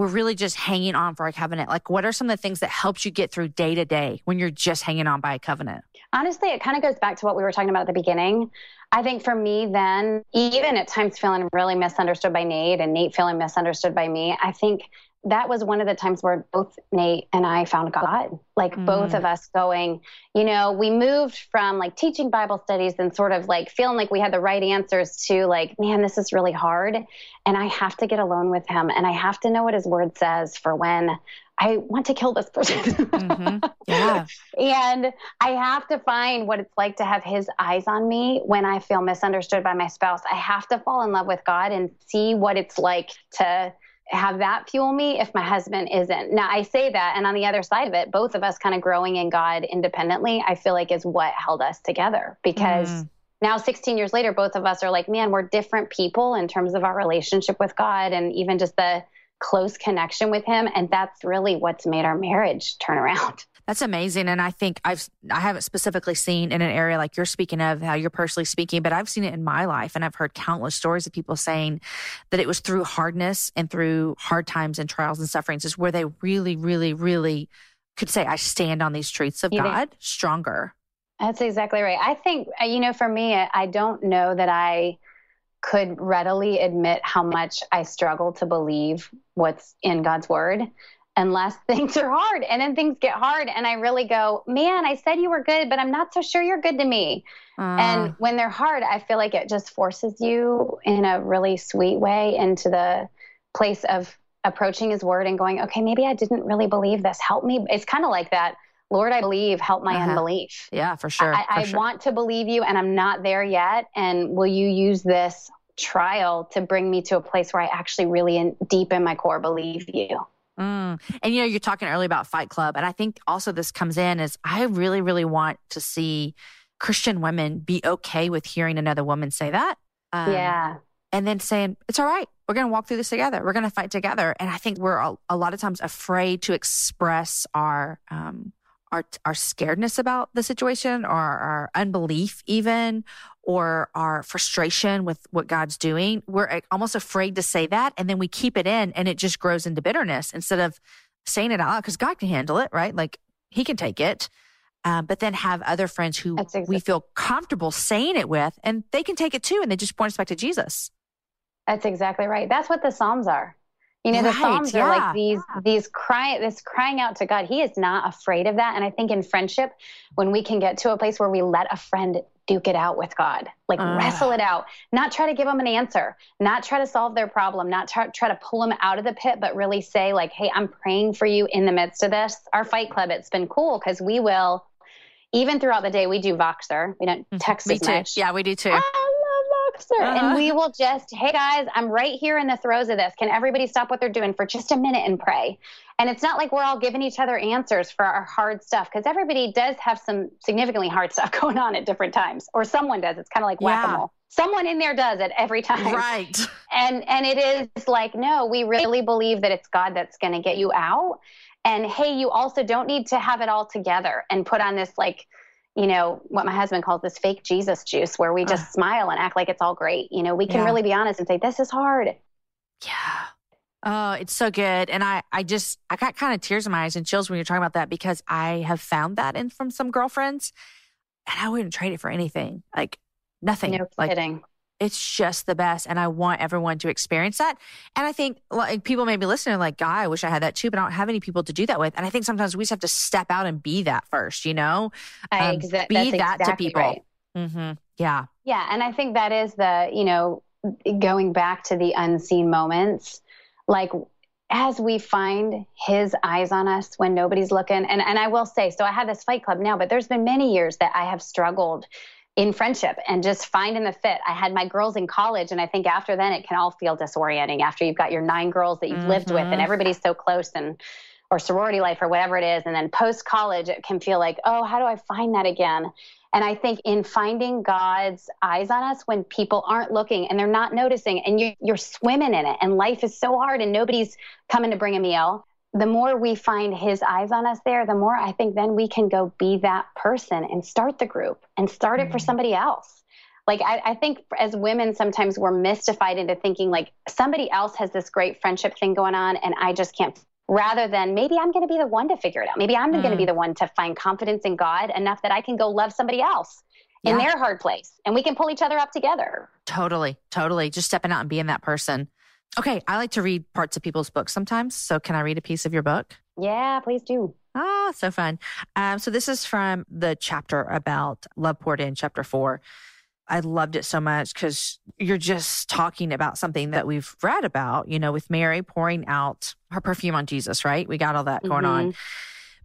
S1: We're really just hanging on for a covenant. Like, what are some of the things that helps you get through day to day when you're just hanging on by a covenant?
S2: Honestly, it kind of goes back to what we were talking about at the beginning. I think for me, then, even at times feeling really misunderstood by Nate and Nate feeling misunderstood by me, I think that was one of the times where both Nate and I found God. Like both of us going, you know, we moved from like teaching Bible studies and sort of like feeling like we had the right answers to like, man, this is really hard. And I have to get alone with him and I have to know what his word says for when I want to kill this person.
S1: Mhm. Yeah.
S2: and I have to find what it's like to have his eyes on me when I feel misunderstood by my spouse. I have to fall in love with God and see what it's like to have that fuel me if my husband isn't. Now, I say that, and on the other side of it, both of us kind of growing in God independently, I feel like is what held us together because.
S1: Mm.
S2: Now, 16 years later, both of us are like, man, we're different people in terms of our relationship with God and even just the close connection with Him. And that's really what's made our marriage turn around.
S1: That's amazing. And I think I've, I haven't specifically seen in an area like you're speaking of, how you're personally speaking, but I've seen it in my life. And I've heard countless stories of people saying that it was through hardness and through hard times and trials and sufferings is where they really, really, really could say, I stand on these truths of
S2: You
S1: God stronger.
S2: That's exactly right. I think, uh, you know, for me, I don't know that I could readily admit how much I struggle to believe what's in God's word unless things are hard. And then things get hard. And I really go, man, I said you were good, but I'm not so sure you're good to me.
S1: Uh,
S2: And when they're hard, I feel like it just forces you in a really sweet way into the place of approaching his word and going, okay, maybe I didn't really believe this. Help me. It's kind of like that. Lord, I believe, help my
S1: Uh-huh.
S2: unbelief.
S1: yeah, for sure.
S2: I,
S1: for
S2: I
S1: sure.
S2: want to believe you and I'm not there yet. And will you use this trial to bring me to a place where I actually really in, deep in my core believe you?
S1: Mm. And you know, you're talking earlier about Fight Club, and I think also this comes in is I really, really want to see Christian women be okay with hearing another woman say that. Um,
S2: yeah.
S1: and then saying it's all right. We're going to walk through this together. We're going to fight together. And I think we're a, a lot of times afraid to express our um, our our scaredness about the situation, or our unbelief, even, or our frustration with what God's doing. We're almost afraid to say that, and then we keep it in, and it just grows into bitterness instead of saying it out loud because God can handle it, right? Like He can take it. Um, but then have other friends who
S2: That's
S1: we feel comfortable saying it with, and they can take it too, and they just point us back to Jesus.
S2: That's exactly right. That's what the Psalms are. You know, the
S1: Right,
S2: Psalms are like these these cry this crying out to God. He is not afraid of that. And I think in friendship, when we can get to a place where we let a friend duke it out with God, like
S1: Ah.
S2: wrestle it out, not try to give them an answer, not try to solve their problem, not try, try to pull them out of the pit, but really say like, "Hey, I'm praying for you in the midst of this." Our fight club, it's been cool because we will, even throughout the day, we do Voxer. We don't text
S1: Me
S2: as
S1: too.
S2: much.
S1: Yeah, we do too. Uh-huh.
S2: And we will just, hey guys, I'm right here in the throes of this. Can everybody stop what they're doing for just a minute and pray? And it's not like we're all giving each other answers for our hard stuff because everybody does have some significantly hard stuff going on at different times, or someone does. It's kind of like
S1: Yeah.
S2: whack a mole. Someone in there does it every time.
S1: Right.
S2: And and it is like, no, we really believe that it's God that's going to get you out. And hey, you also don't need to have it all together and put on this like, you know, what my husband calls this fake Jesus juice where we just smile and act like it's all great. You know, we can
S1: Yeah.
S2: really be honest and say this is hard.
S1: Yeah. Oh, it's so good. And I, I just, I got kind of tears in my eyes and chills when you're talking about that because I have found that in from some girlfriends and I wouldn't trade it for anything. Like nothing.
S2: No
S1: like
S2: kidding.
S1: It's just the best. And I want everyone to experience that. And I think like people may be listening like, God, I wish I had that too, but I don't have any people to do that with. And I think sometimes we just have to step out and be that first, you know?
S2: Um, exa-
S1: be
S2: that
S1: exactly to people.
S2: Right.
S1: Mm-hmm. Yeah.
S2: Yeah. And I think that is the, you know, going back to the unseen moments, like as we find his eyes on us when nobody's looking. And, and I will say, so I have this fight club now, but there's been many years that I have struggled in friendship and just finding the fit. I had my girls in college, and I think after then it can all feel disorienting after you've got your nine girls that you've mm-hmm. lived with and mm-hmm. everybody's so close and or sorority life or whatever it is. And then post college, it can feel like, oh, how do I find that again? And I think in finding God's eyes on us when people aren't looking and they're not noticing and you, you're swimming in it and life is so hard and nobody's coming to bring a meal, the more we find his eyes on us there, the more I think then we can go be that person and start the group and start it mm-hmm. for somebody else. Like, I, I, think as women, sometimes we're mystified into thinking like somebody else has this great friendship thing going on and I just can't rather than maybe I'm going to be the one to figure it out. Maybe I'm mm. going to be the one to find confidence in God enough that I can go love somebody else in their hard place and we can pull each other up together.
S1: Totally, totally. Just stepping out and being that person. Okay, I like to read parts of people's books sometimes. So can I read a piece of your book?
S2: Yeah, please do.
S1: Ah, so fun. Um, so this is from the chapter about love poured in, chapter four. I loved it so much because you're just talking about something that we've read about, you know, with Mary pouring out her perfume on Jesus, right? We got all that going mm-hmm. on.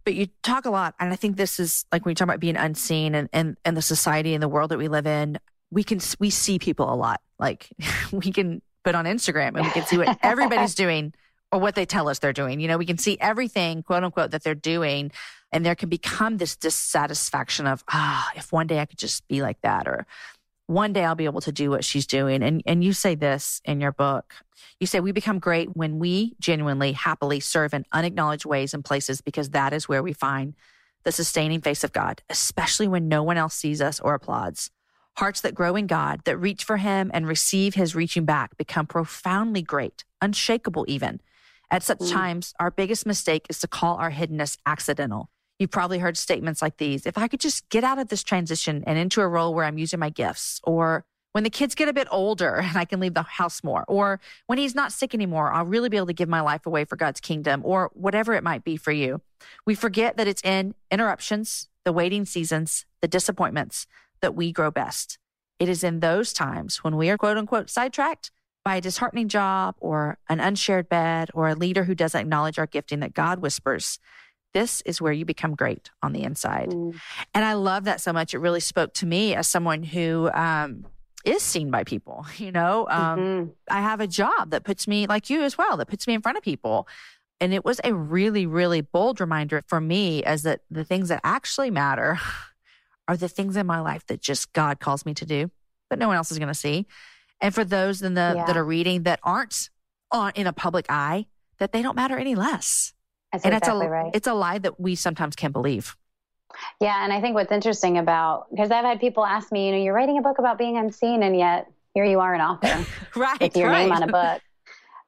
S1: But you talk a lot, and I think this is like when you talk about being unseen and, and, and the society and the world that we live in, we can, we see people a lot. Like we can put on Instagram and we can see what everybody's doing or what they tell us they're doing. You know, we can see everything, quote unquote, that they're doing. And there can become this dissatisfaction of, ah, if one day I could just be like that, or one day I'll be able to do what she's doing. And, and you say this in your book. You say we become great when we genuinely, happily serve in unacknowledged ways and places because that is where we find the sustaining face of God, especially when no one else sees us or applauds. Hearts that grow in God, that reach for Him and receive His reaching back, become profoundly great, unshakable even. At such mm. times, our biggest mistake is to call our hiddenness accidental. You've probably heard statements like these. If I could just get out of this transition and into a role where I'm using my gifts, or when the kids get a bit older and I can leave the house more, or when he's not sick anymore, I'll really be able to give my life away for God's kingdom, or whatever it might be for you. We forget that it's in interruptions, the waiting seasons, the disappointments that we grow best. It is in those times when we are quote unquote sidetracked by a disheartening job or an unshared bed or a leader who doesn't acknowledge our gifting that God whispers, this is where you become great on the inside. Mm. And I love that so much. It really spoke to me as someone who um, is seen by people. You know, um, mm-hmm. I have a job that puts me, like you as well, that puts me in front of people. And it was a really, really bold reminder for me as that the things that actually matter are the things in my life that just God calls me to do, that no one else is going to see. And for those in the, yeah. that are reading that aren't on in a public eye, that they don't matter any less.
S2: That's
S1: and
S2: exactly
S1: it's a,
S2: right.
S1: It's a lie that we sometimes can't believe.
S2: Yeah, and I think what's interesting about because I've had people ask me, you know, you're writing a book about being unseen, and yet here you are, an author,
S1: right?
S2: With your
S1: right.
S2: name on a book.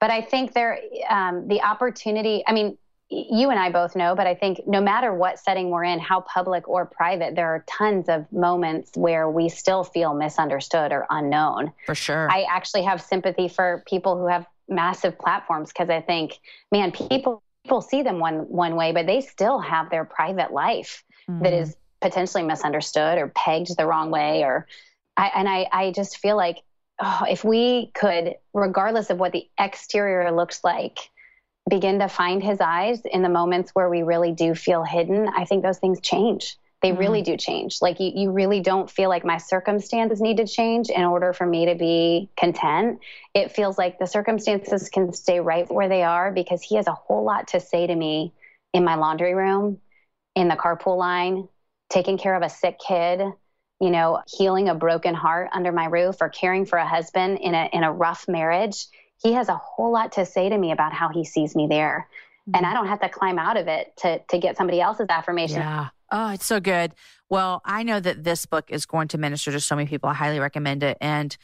S2: But I think there, um, the opportunity. I mean, you and I both know, but I think no matter what setting we're in, how public or private, there are tons of moments where we still feel misunderstood or unknown.
S1: For sure.
S2: I actually have sympathy for people who have massive platforms because I think, man, people people see them one one way, but they still have their private life mm-hmm. that is potentially misunderstood or pegged the wrong way. Or, I, and I, I just feel like oh, if we could, regardless of what the exterior looks like, begin to find His eyes in the moments where we really do feel hidden, I think those things change they mm-hmm. really do change. Like you, you really don't feel like my circumstances need to change in order for me to be content. It feels like the circumstances can stay right where they are because he has a whole lot to say to me in my laundry room, in the carpool line, taking care of a sick kid, you know, healing a broken heart under my roof or caring for a husband in a in a rough marriage. He has a whole lot to say to me about how he sees me there. Mm-hmm. And I don't have to climb out of it to to get somebody else's affirmation.
S1: Yeah Oh, it's so good. Well, I know that this book is going to minister to so many people. I highly recommend it. And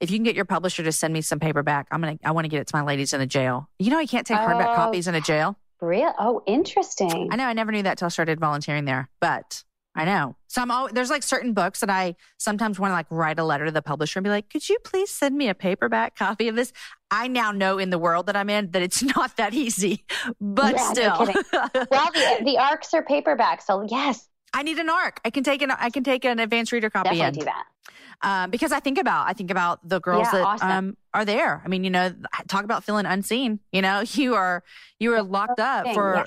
S1: if you can get your publisher to send me some paperback, I'm gonna I want to get it to my ladies in the jail. You know, I can't take hardback oh, copies in a jail.
S2: Real? Oh, interesting.
S1: I know. I never knew that till I started volunteering there. But I know. So I'm always, there's like certain books that I sometimes want to like write a letter to the publisher and be like, could you please send me a paperback copy of this? I now know in the world that I'm in that it's not that easy, but
S2: Yeah,
S1: still.
S2: kidding. well, the, the arcs are paperback, so yes,
S1: I need an arc. I can take an I can take an advanced reader copy
S2: definitely
S1: in
S2: do that.
S1: um, because I think about I think about the girls
S2: Yeah,
S1: that
S2: awesome.
S1: um, are there. I mean, you know, talk about feeling unseen. You know, you are you are locked up for
S2: yeah.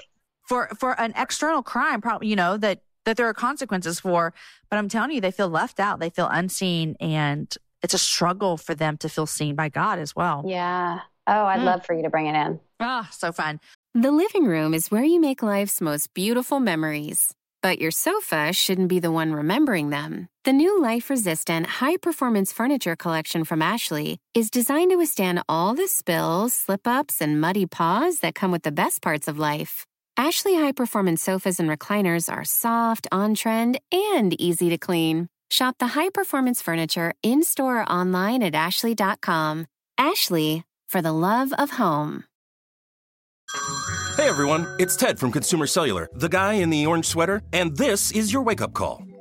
S1: for for an external crime. Probably, you know that that there are consequences for. But I'm telling you, they feel left out. They feel unseen, and it's a struggle for them to feel seen by God as well.
S2: Yeah. Oh, I'd
S1: Mm.
S2: love for you to bring it in.
S1: Ah, so fun.
S5: The living room is where you make life's most beautiful memories. But your sofa shouldn't be the one remembering them. The new life resistant, high performance furniture collection from Ashley is designed to withstand all the spills, slip ups, and muddy paws that come with the best parts of life. Ashley high performance sofas and recliners are soft, on trend, and easy to clean. Shop the high performance furniture in store or online at ashley.com. Ashley, for the love of home.
S4: Hey everyone, it's Ted from Consumer Cellular, the guy in the orange sweater, and this is your wake up call.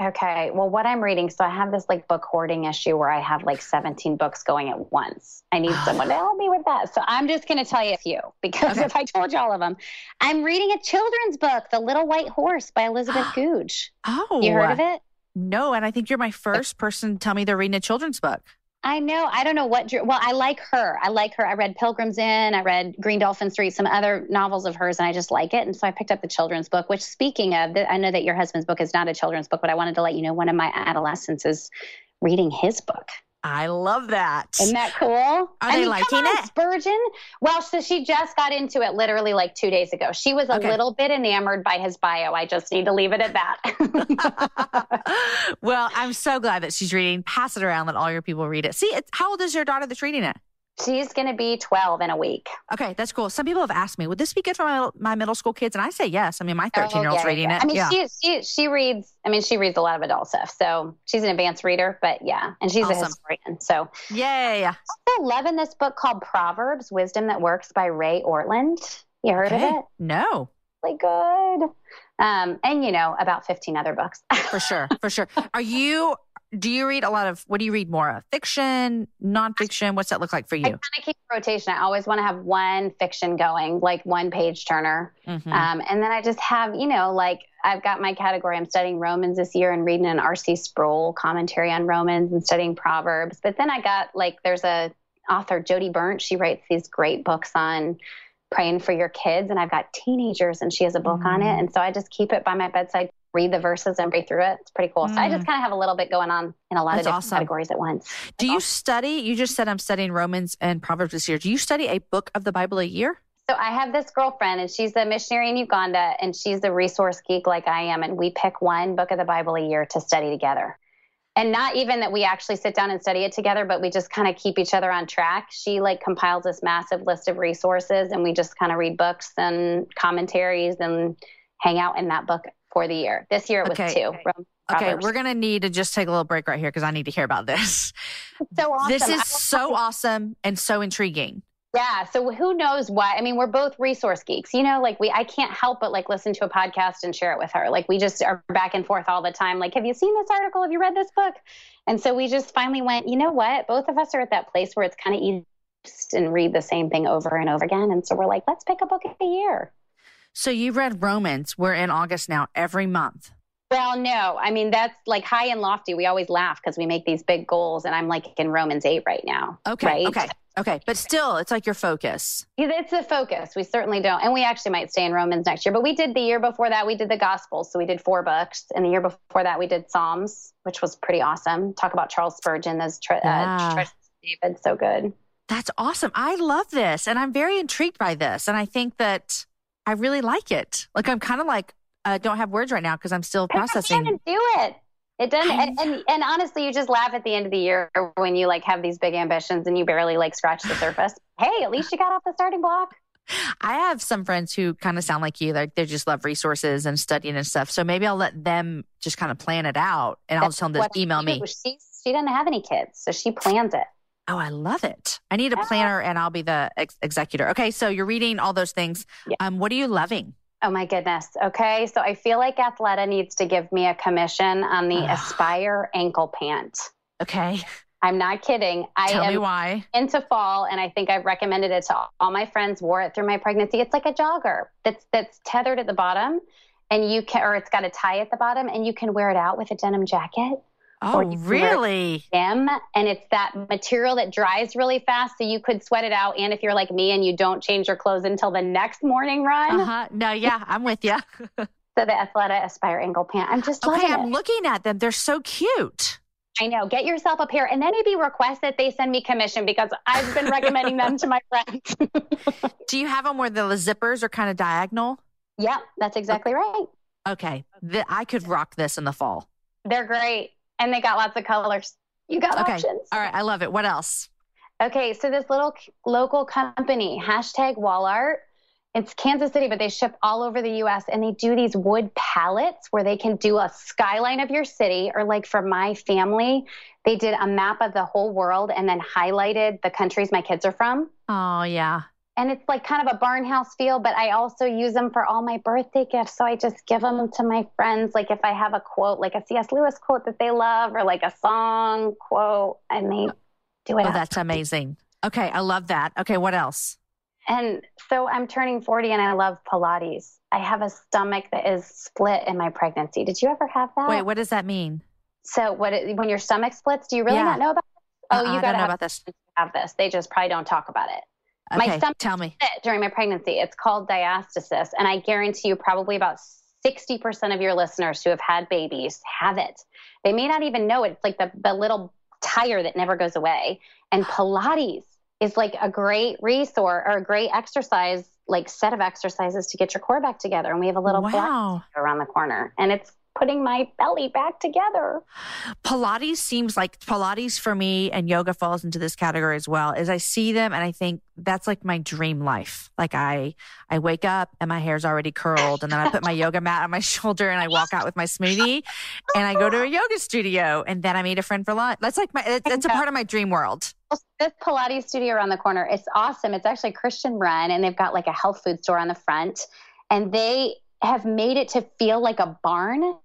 S2: Okay. Well, what I'm reading, so I have this like book hoarding issue where I have like 17 books going at once. I need someone to help me with that. So I'm just going to tell you a few because
S1: Okay.
S2: if I told you all of them, I'm reading a children's book, The Little White Horse by Elizabeth Goudge.
S1: Oh,
S2: You heard oh. of it?
S1: No, and I think you're my first person to tell me they're reading a children's book.
S2: I know. I don't know what. Well, I like her. I like her. I read Pilgrim's Inn. I read Green Dolphin Street, some other novels of hers, and I just like it. And so I picked up the children's book. Which, speaking of, I know that your husband's book is not a children's book, but I wanted to let you know one of my adolescents is reading his book.
S1: I love that.
S2: Isn't that cool? Are
S1: they liking it?
S2: Spurgeon? Well, so she just got into it literally like two days ago. She was a
S1: Okay.
S2: little bit enamored by his bio. I just need to leave it at that.
S1: well, I'm so glad that she's reading. Pass it around, let all your people read it. See, it's, how old is your daughter that's reading it?
S2: She's going to be 12 in a week.
S1: Okay, that's cool. Some people have asked me, would this be good for my, my middle school kids? And I say yes. I mean, my 13 year old's
S2: Oh, yeah,
S1: reading
S2: yeah.
S1: it.
S2: I mean,
S1: yeah.
S2: she, she she reads. I mean, she reads a lot of adult stuff. So she's an advanced reader, but yeah, and she's
S1: Awesome.
S2: a historian. So
S1: Yay.
S2: I'm loving this book called Proverbs: Wisdom That Works by Ray Ortlund. You heard
S1: Okay.
S2: of it?
S1: No,
S2: Really good. Um, and you know about 15 other books.
S1: for sure. For sure. Are you, do you read a lot of, what do you read more of? Fiction, nonfiction? What's that look like for you?
S2: I kind of keep rotation. I always want to have one fiction going, like one page turner.
S1: Mhm.
S2: Um, and then I just have, you know, like I've got my category. I'm studying Romans this year and reading an R.C. Sproul commentary on Romans and studying Proverbs. But then I got like, there's a author, Jodie Berndt. She writes these great books on praying for your kids. And I've got teenagers and she has a book on it.
S1: Mm.
S2: And so I just keep it by my bedside, read the verses and read through it. It's pretty cool. So I
S1: Mm.
S2: just kind of have a little bit going on in a lot
S1: That's
S2: of different
S1: awesome.
S2: categories at once.
S1: do you study, you just said I'm studying Romans and Proverbs this year. Do you study a book of the Bible a year?
S2: So I have this girlfriend, and she's a missionary in Uganda, and she's a resource geek like I am. And we pick one book of the Bible a year to study together. And not even that we actually sit down and study it together, but we just kind of keep each other on track. She like compiles this massive list of resources, and we just kind of read books and commentaries and hang out in that book for the year. This year it was
S1: Okay.
S2: two. Rom-
S1: Okay, we're going to need to just take a little break right here because I need to hear about this.
S2: so awesome.
S1: This is so awesome and so intriguing.
S2: Yeah. So who knows why? I mean, we're both resource geeks. You know, like we, I can't help but like listen to a podcast and share it with her. Like we just are back and forth all the time. Like, have you seen this article? Have you read this book? And so we just finally went, you know what? Both of us are at that place where it's kind of easy to and read the same thing over and over again. And so we're like, let's pick a book a year.
S1: So you read Romans. We're in August now, every month.
S2: Well, no, I mean, that's like high and lofty. We always laugh because we make these big goals. And I'm like in Romans 8 right now.
S1: Okay.
S2: Right?
S1: Okay. Okay. But still, it's like your focus.
S2: It's a focus. We certainly don't. And we actually might stay in Romans next year. But we did the year before that, we did the Gospels. So we did four books. And the year before that, we did Psalms, which was pretty awesome. Talk about Charles Spurgeon, those tre-
S1: Yeah.
S2: uh, treasures David. So good.
S1: That's awesome. I love this. And I'm very intrigued by this. And I think that I really like it. Like, I'm kind of like, uh, don't have words right now because I'm still
S2: Pick up the hand
S1: processing.
S2: do it. It doesn't, and, and and honestly, you just laugh at the end of the year when you like have these big ambitions and you barely like scratch the surface. hey, at least you got off the starting block.
S1: I have some friends who kind of sound like you, like they just love resources and studying and stuff. So maybe I'll let them just kind of plan it out, and I'll just tell them to email me.
S2: She she doesn't have any kids, so she plans it.
S1: Oh, I love it. I need a planner, and I'll be the ex- executor. Okay, so you're reading all those things.
S2: Yeah.
S1: Um, what are you loving?
S2: Oh my goodness. Okay, so I feel like Athleta needs to give me a commission on the. Aspire ankle pant.
S1: Okay,
S2: I'm not kidding. I
S1: tell
S2: am
S1: me why.
S2: into fall and I think I've recommended it to all, all my friends wore it through my pregnancy. It's like a jogger that's that's tethered at the bottom and you can or it's got a tie at the bottom and you can wear it out with a denim jacket.
S1: Oh,
S2: you can wear-
S1: really?
S2: Gym and it's that material that dries really fast so you could sweat it out and if you're like me and you don't change your clothes until the next morning run.
S1: Uh huh. No, yeah, I'm with you.
S2: So the Athleta Aspire ankle pant. I'm just
S1: Okay, I'm
S2: it.
S1: looking at them. They're so cute.
S2: I know. Get yourself a pair and then maybe request that they send me commission because I've been recommending them to my friends.
S1: Do you have them where the zippers are kind of diagonal?
S2: yep, that's exactly right.
S1: Okay, Th- I could rock this in the fall.
S2: They're great. And they got lots of colors. You got
S1: Okay,
S2: options.
S1: all right, I love it. What else?
S2: Okay, so this little local company, hashtag wall art, it's Kansas City, but they ship all over the US and they do these wood pallets where they can do a skyline of your city. Or, like for my family, they did a map of the whole world and then highlighted the countries my kids are from.
S1: Oh yeah.
S2: And it's like kind of a barn house feel, but I also use them for all my birthday gifts. So I just give them to my friends. Like if I have a quote, like a C.S. Lewis quote that they love, or like a song quote, and they do it.
S1: Oh,
S2: up.
S1: that's amazing. Okay, I love that. Okay, what else?
S2: And so I'm turning 40 and I love Pilates. I have a stomach that is split in my pregnancy. Did you ever have that?
S1: Wait, what does that mean?
S2: So what it, when your stomach splits, do you really
S1: Yeah.
S2: not know about it? Oh,
S1: Uh-uh,
S2: you got to
S1: know about this.
S2: have this. They just probably don't talk about it. My stomach-
S1: tell me.
S2: During my pregnancy. It's called diastasis. And I guarantee you probably about 60% of your listeners who have had babies have it. They may not even know it. It's like the, the little tire that never goes away. And Pilates is like a great resource or a great exercise, like set of exercises to get your core back together. And we have a little
S1: Wow.
S2: around the corner. And it's putting my belly back together.
S1: Pilates seems like Pilates for me and yoga falls into this category as well. As I see them and I think that's like my dream life. Like I I wake up and my hair's already curled and then I put my yoga mat on my shoulder and I walk out with my smoothie and I go to a yoga studio and then I meet a friend for lunch. That's like my that's a part of my dream world.
S2: This Pilates studio around the corner, it's awesome. It's actually Christian run, and they've got like a health food store on the front, and they have made it to feel like a barn.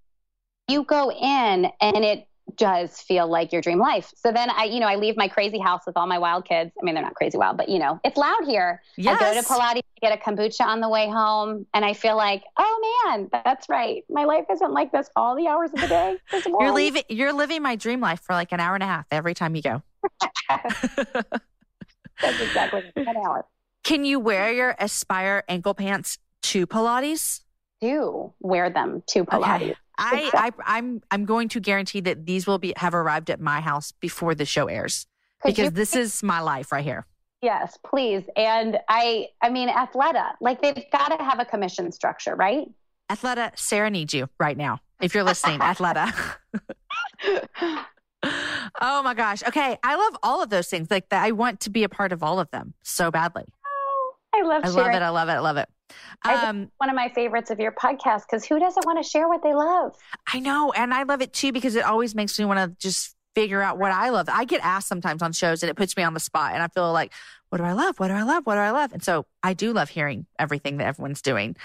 S2: You go in, and it does feel like your dream life. So then I, you know, I leave my crazy house with all my wild kids. I mean, they're not crazy wild, but you know, it's loud here. Yes. I go to. Pilates, get a kombucha on the way home, and I feel like, oh man, that's right. My life isn't like this all the hours of the day.
S1: You're leaving you're living my dream life for like an hour and a half every time you go.
S2: That's exactly an hour.
S1: Can you wear your Aspire ankle pants to Pilates?
S2: Do wear them to Pilates.
S1: Okay. I, I I'm I'm going to guarantee that these will be have arrived at my house before the show airs because
S2: you-
S1: this is my life right here.
S2: Yes, please. And I, I mean, Athleta, like they've got to have a commission structure, right?
S1: Athleta, Sara needs you right now. If you're listening, Athleta. oh my gosh. Okay. I love all of those things. Like that. I want to be a part of all of them so badly.
S2: I love
S1: I love it. I love it. I love it. Um,
S2: One of my favorites of your podcast because who doesn't want to share what they love?
S1: I know. And I love it too because it always makes me want to just figure out what I love. I get asked sometimes on shows and it puts me on the spot and I feel like, what do I love? What do I love? What do I love? And so I do love hearing everything that everyone's doing.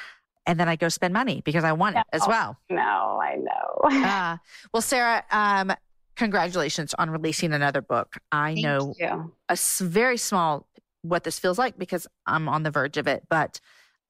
S1: And then I go spend money because I want it as well.
S2: No, I know.
S1: Uh, well, Sara, um, congratulations on releasing another book. I
S2: Thank
S1: know
S2: you.
S1: a very small what this feels like because I'm on the verge of it, but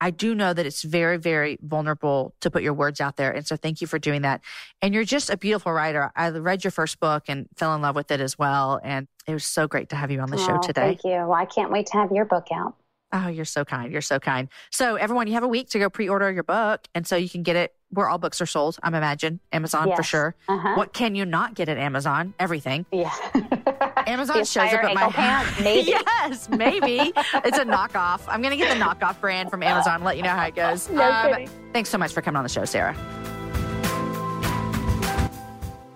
S1: I do know that it's very, very vulnerable to put your words out there. And so thank you for doing that. And you're just a beautiful writer. I read your first book and fell in love with it as well. And it was so great to have you on the show
S2: Oh,
S1: today.
S2: Thank you. Well, I can't wait to have your book out.
S1: Oh, you're so kind. You're so kind. So everyone, you have a week to go pre-order your book. And so you can get it where all books are sold. I'm imagine Amazon for sure.
S2: Uh-huh.
S1: What can you not get at Amazon? Everything.
S2: Yeah.
S1: Amazon shows up at my
S2: pants, maybe.
S1: yes, maybe it's a knockoff. I'm gonna get the knockoff brand from Amazon. Let you know how it goes. Um,
S2: No kidding.
S1: Thanks so much for coming on the show, Sara.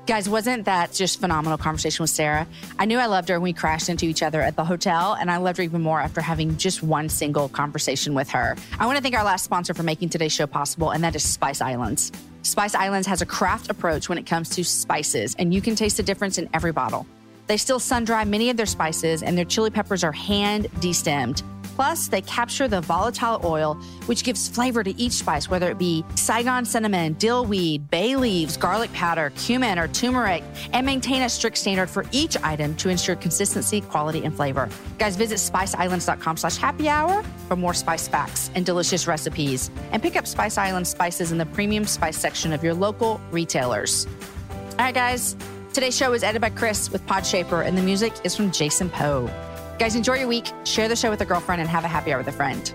S1: Guys, wasn't that just phenomenal conversation with Sara? I knew I loved her when we crashed into each other at the hotel, and I loved her even more after having just one single conversation with her. I want to thank our last sponsor for making today's show possible, and that is Spice Islands. Spice Islands has a craft approach when it comes to spices, and you can taste the difference in every bottle. They still sun dry many of their spices, and their chili peppers are hand destemmed. Plus, they capture the volatile oil, which gives flavor to each spice, whether it be Saigon cinnamon, dill weed, bay leaves, garlic powder, cumin, or turmeric, and maintain a strict standard for each item to ensure consistency, quality, and flavor. Guys, visit spiceislands.com slash happy hour for more spice facts and delicious recipes. And pick up Spice Island spices in the premium spice section of your local retailers. All right, guys. Today's show is edited by Chris with Podshaper, and the music is from Jason Poe. Guys, enjoy your week, share the show with a girlfriend, and have a happy hour with a friend.